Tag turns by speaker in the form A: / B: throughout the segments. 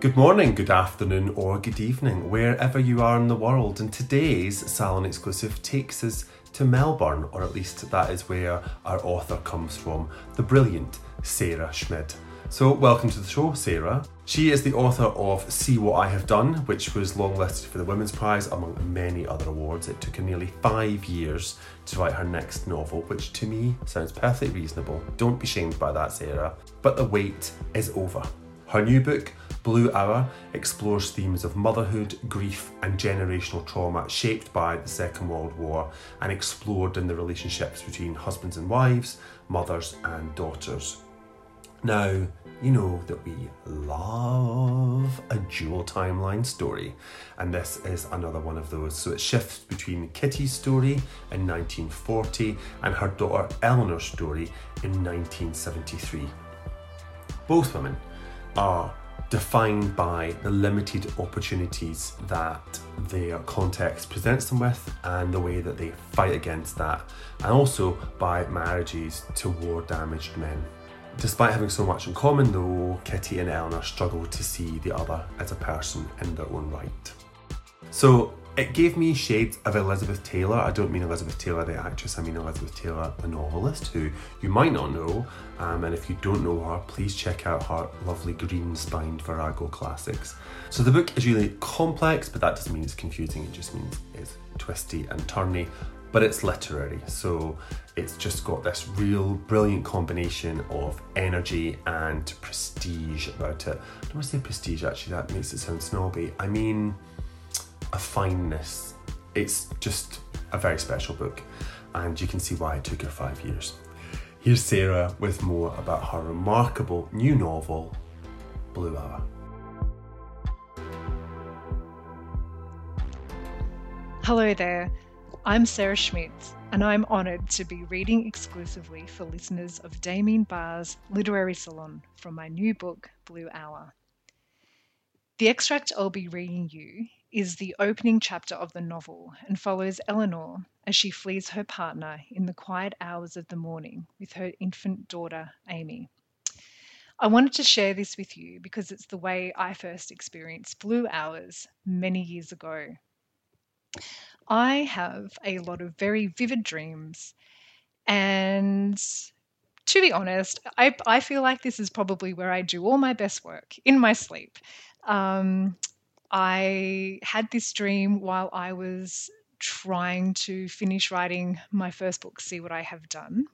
A: Good morning, good afternoon, or good evening, wherever you are in the world. And today's Salon exclusive takes us to Melbourne, or at least that is where our author comes from, the brilliant Sarah Schmidt. So, welcome to the show, Sarah. She is the author of See What I Have Done, which was longlisted for the Women's Prize among many other awards. It took her nearly five years to write her next novel, which to me sounds perfectly reasonable. Don't be shamed by that, Sarah. But the wait is over. Her new book, Blue Hour, explores themes of motherhood, grief, and generational trauma shaped by the Second World War and explored in the relationships between husbands and wives, mothers and daughters. Now, you know that we love a dual timeline story, and this is another one of those. So it shifts between Kitty's story in 1940 and her daughter Eleanor's story in 1973. Both women are defined by the limited opportunities that their context presents them with and the way that they fight against that, and also by marriages to war damaged men. Despite having so much in common, though, Kitty and Eleanor struggle to see the other as a person in their own right. So it gave me shades of Elizabeth Taylor. I don't mean Elizabeth Taylor, the actress, I mean Elizabeth Taylor, the novelist, who you might not know. Um, and if you don't know her, please check out her lovely green spined Virago classics. So the book is really complex, but that doesn't mean it's confusing, it just means it's twisty and turny but it's literary. So it's just got this real brilliant combination of energy and prestige about it. I don't want to say prestige actually, that makes it sound snobby. I mean a fineness. It's just a very special book, and you can see why it took her five years. Here's Sarah with more about her remarkable new novel, Blue Hour.
B: Hello there. I'm Sarah Schmidt, and I'm honoured to be reading exclusively for listeners of Damien Barr's Literary Salon from my new book, Blue Hour. The extract I'll be reading you is the opening chapter of the novel and follows Eleanor as she flees her partner in the quiet hours of the morning with her infant daughter, Amy. I wanted to share this with you because it's the way I first experienced blue hours many years ago. I have a lot of very vivid dreams. And to be honest, I, I feel like this is probably where I do all my best work in my sleep. Um, I had this dream while I was trying to finish writing my first book, See What I Have Done.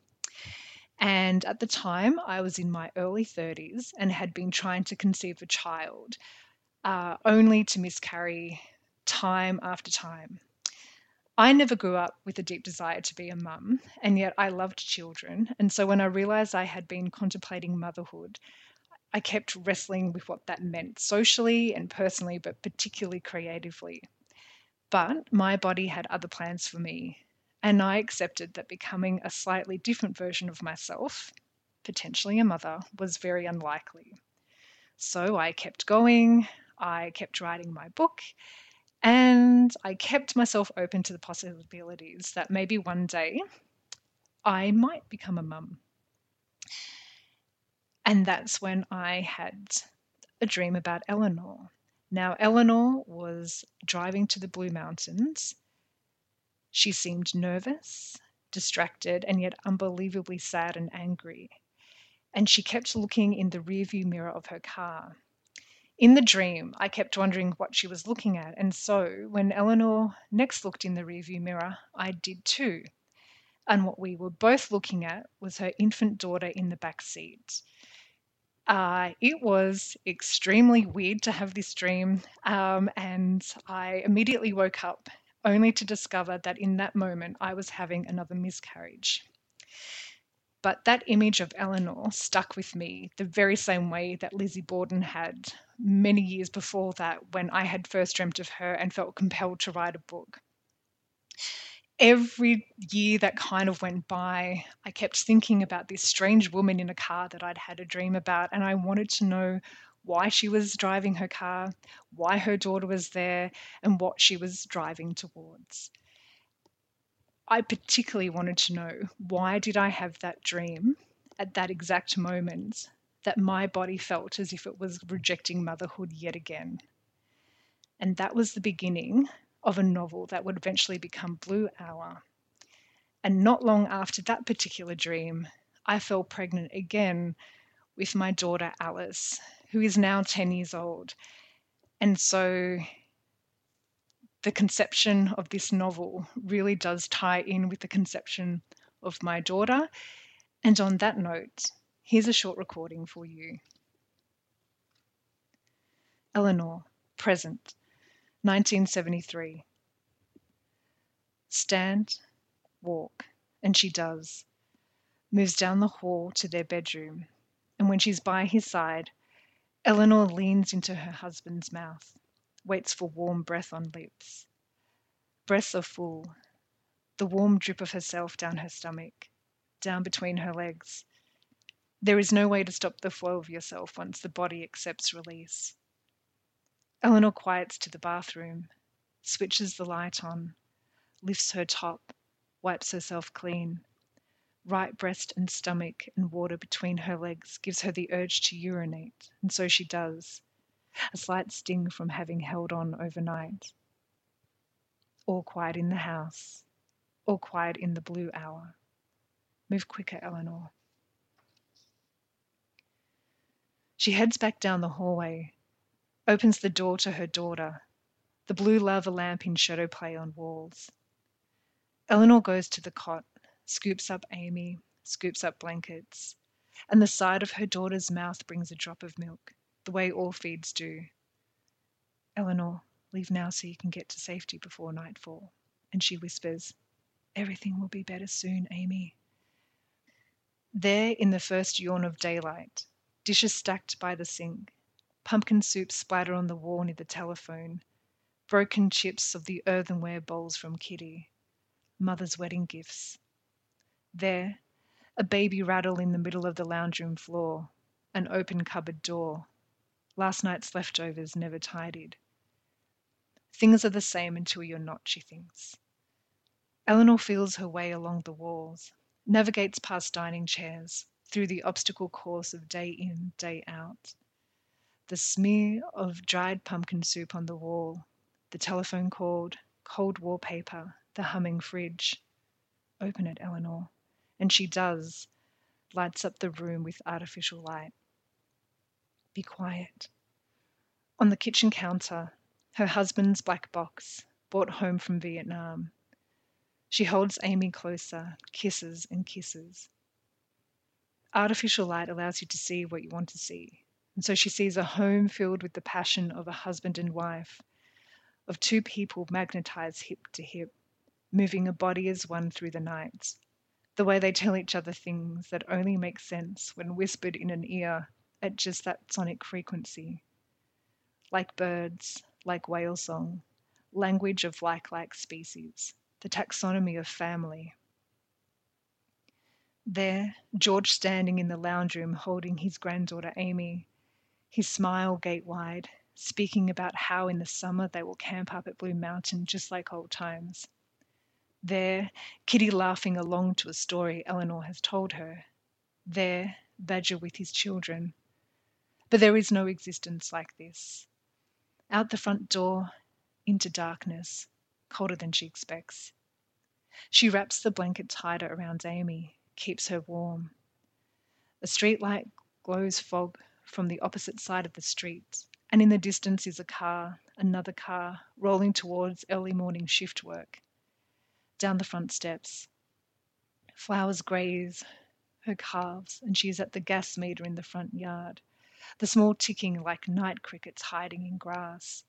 B: And at the time, I was in my early 30s and had been trying to conceive a child, uh, only to miscarry time after time. I never grew up with a deep desire to be a mum, and yet I loved children. And so when I realized I had been contemplating motherhood, I kept wrestling with what that meant socially and personally, but particularly creatively. But my body had other plans for me, and I accepted that becoming a slightly different version of myself, potentially a mother, was very unlikely. So I kept going, I kept writing my book, and I kept myself open to the possibilities that maybe one day I might become a mum. And that's when I had a dream about Eleanor. Now, Eleanor was driving to the Blue Mountains. She seemed nervous, distracted, and yet unbelievably sad and angry. And she kept looking in the rearview mirror of her car. In the dream, I kept wondering what she was looking at, and so when Eleanor next looked in the rearview mirror, I did too. And what we were both looking at was her infant daughter in the back seat. Uh, it was extremely weird to have this dream, um, and I immediately woke up only to discover that in that moment I was having another miscarriage. But that image of Eleanor stuck with me the very same way that Lizzie Borden had many years before that when I had first dreamt of her and felt compelled to write a book. Every year that kind of went by, I kept thinking about this strange woman in a car that I'd had a dream about, and I wanted to know why she was driving her car, why her daughter was there, and what she was driving towards. I particularly wanted to know why did I have that dream at that exact moment that my body felt as if it was rejecting motherhood yet again. And that was the beginning of a novel that would eventually become Blue Hour. And not long after that particular dream, I fell pregnant again with my daughter Alice, who is now 10 years old. And so the conception of this novel really does tie in with the conception of my daughter. And on that note, here's a short recording for you. Eleanor, present, 1973. Stand, walk, and she does. Moves down the hall to their bedroom, and when she's by his side, Eleanor leans into her husband's mouth, waits for warm breath on lips. Breaths are full, the warm drip of herself down her stomach, down between her legs. There is no way to stop the flow of yourself once the body accepts release. Eleanor quiets to the bathroom, switches the light on, lifts her top, wipes herself clean. Right breast and stomach and water between her legs gives her the urge to urinate, and so she does. A slight sting from having held on overnight. All quiet in the house, all quiet in the blue hour. Move quicker, Eleanor. She heads back down the hallway, opens the door to her daughter, the blue lava lamp in shadow play on walls. Eleanor goes to the cot, scoops up Amy, scoops up blankets, and the side of her daughter's mouth brings a drop of milk, the way all feeds do. Eleanor, leave now so you can get to safety before nightfall. And she whispers, Everything will be better soon, Amy. There, in the first yawn of daylight, dishes stacked by the sink, pumpkin soup splatter on the wall near the telephone, broken chips of the earthenware bowls from Kitty, mother's wedding gifts. There, a baby rattle in the middle of the lounge room floor, an open cupboard door, last night's leftovers never tidied. Things are the same until you're not, she thinks. Eleanor feels her way along the walls, navigates past dining chairs, through the obstacle course of day in, day out. The smear of dried pumpkin soup on the wall, the telephone cord, cold wallpaper, the humming fridge. Open it, Eleanor. And she does, lights up the room with artificial light. Be quiet. On the kitchen counter, her husband's black box, brought home from Vietnam. She holds Amy closer, kisses and kisses. Artificial light allows you to see what you want to see. And so she sees a home filled with the passion of a husband and wife, of two people magnetized hip to hip, moving a body as one through the night. The way they tell each other things that only make sense when whispered in an ear at just that sonic frequency. Like birds, like whale song, language of like like species, the taxonomy of family. There, George standing in the lounge room holding his granddaughter Amy, his smile gate wide, speaking about how in the summer they will camp up at Blue Mountain just like old times. There, Kitty laughing along to a story Eleanor has told her. There, Badger with his children. But there is no existence like this. Out the front door, into darkness, colder than she expects. She wraps the blanket tighter around Amy, keeps her warm. A street light glows fog from the opposite side of the street, and in the distance is a car, another car, rolling towards early morning shift work. Down the front steps. Flowers graze her calves, and she is at the gas meter in the front yard, the small ticking like night crickets hiding in grass.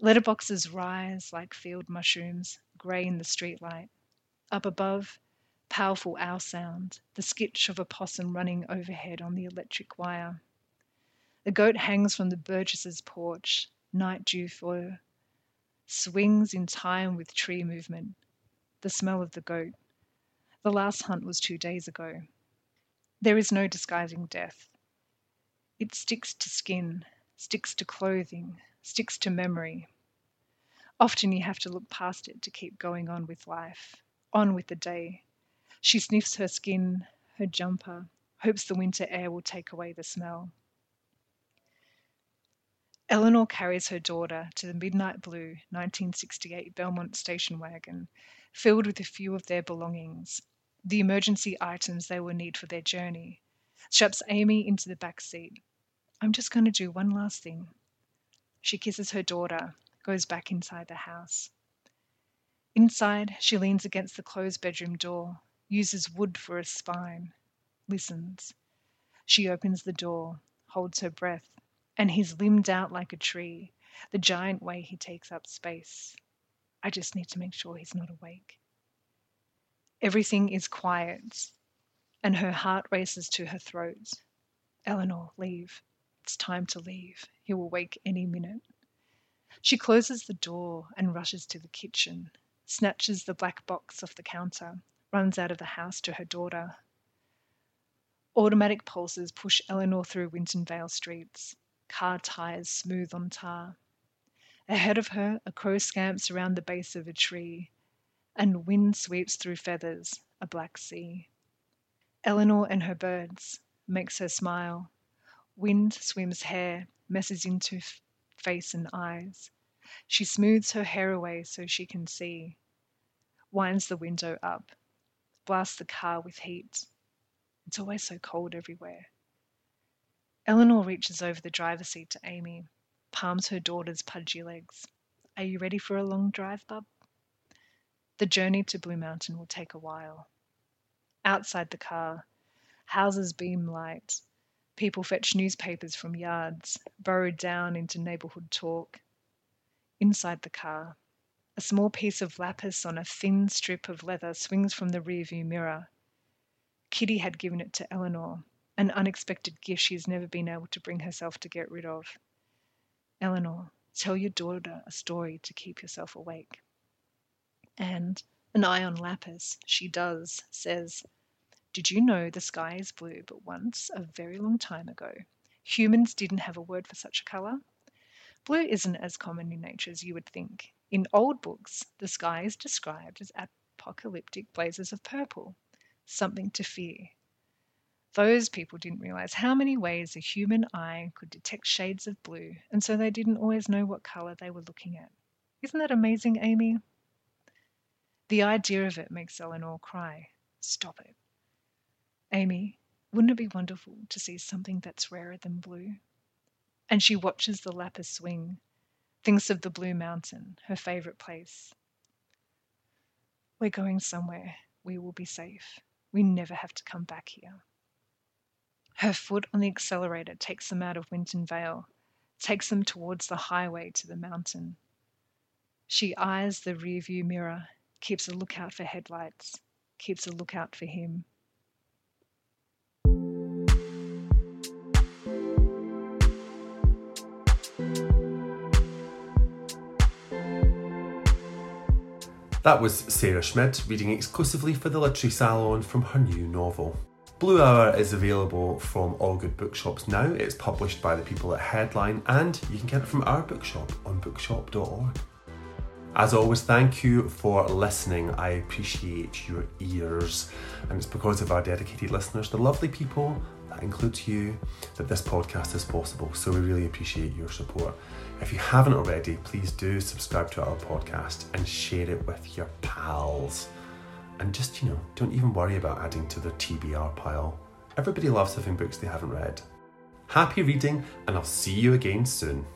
B: Letterboxes rise like field mushrooms, grey in the streetlight. Up above, powerful owl sound, the skitch of a possum running overhead on the electric wire. A goat hangs from the Burgess's porch, night dew fur, swings in time with tree movement. The smell of the goat. The last hunt was two days ago. There is no disguising death. It sticks to skin, sticks to clothing, sticks to memory. Often you have to look past it to keep going on with life, on with the day. She sniffs her skin, her jumper, hopes the winter air will take away the smell. Eleanor carries her daughter to the midnight blue 1968 Belmont station wagon, filled with a few of their belongings, the emergency items they will need for their journey, straps Amy into the back seat. I'm just going to do one last thing. She kisses her daughter, goes back inside the house. Inside, she leans against the closed bedroom door, uses wood for a spine, listens. She opens the door, holds her breath, and he's limbed out like a tree, the giant way he takes up space. I just need to make sure he's not awake. Everything is quiet, and her heart races to her throat. Eleanor, leave. It's time to leave. He will wake any minute. She closes the door and rushes to the kitchen, snatches the black box off the counter, runs out of the house to her daughter. Automatic pulses push Eleanor through Winton Vale streets car tires smooth on tar. Ahead of her, a crow scamps around the base of a tree, and wind sweeps through feathers, a black sea. Eleanor and her birds makes her smile. Wind swims hair, messes into face and eyes. She smooths her hair away so she can see. Winds the window up. Blasts the car with heat. It's always so cold everywhere. Eleanor reaches over the driver's seat to Amy, palms her daughter's pudgy legs. Are you ready for a long drive, bub? The journey to Blue Mountain will take a while. Outside the car, houses beam light. People fetch newspapers from yards, burrowed down into neighborhood talk. Inside the car, a small piece of lapis on a thin strip of leather swings from the rearview mirror. Kitty had given it to Eleanor, an unexpected gift she has never been able to bring herself to get rid of. Eleanor, tell your daughter a story to keep yourself awake. And an eye on Lapis, she does, says, Did you know the sky is blue, but once, a very long time ago, humans didn't have a word for such a colour? Blue isn't as common in nature as you would think. In old books, the sky is described as apocalyptic blazes of purple, something to fear, those people didn't realize how many ways a human eye could detect shades of blue, and so they didn't always know what color they were looking at. Isn't that amazing, Amy? The idea of it makes Eleanor cry. Stop it. Amy, wouldn't it be wonderful to see something that's rarer than blue? And she watches the lapis swing, thinks of the Blue Mountain, her favorite place. We're going somewhere. We will be safe. We never have to come back here. Her foot on the accelerator takes them out of Winton Vale, takes them towards the highway to the mountain. She eyes the rearview mirror, keeps a lookout for headlights, keeps a lookout for him.
A: That was Sarah Schmidt reading exclusively for the Literary Salon from her new novel. Blue Hour is available from all good bookshops now. It's published by the people at Headline, and you can get it from our bookshop on bookshop.org. As always, thank you for listening. I appreciate your ears, and it's because of our dedicated listeners, the lovely people that includes you, that this podcast is possible. So we really appreciate your support. If you haven't already, please do subscribe to our podcast and share it with your pals. And just, you know, don't even worry about adding to the TBR pile. Everybody loves having books they haven't read. Happy reading, and I'll see you again soon.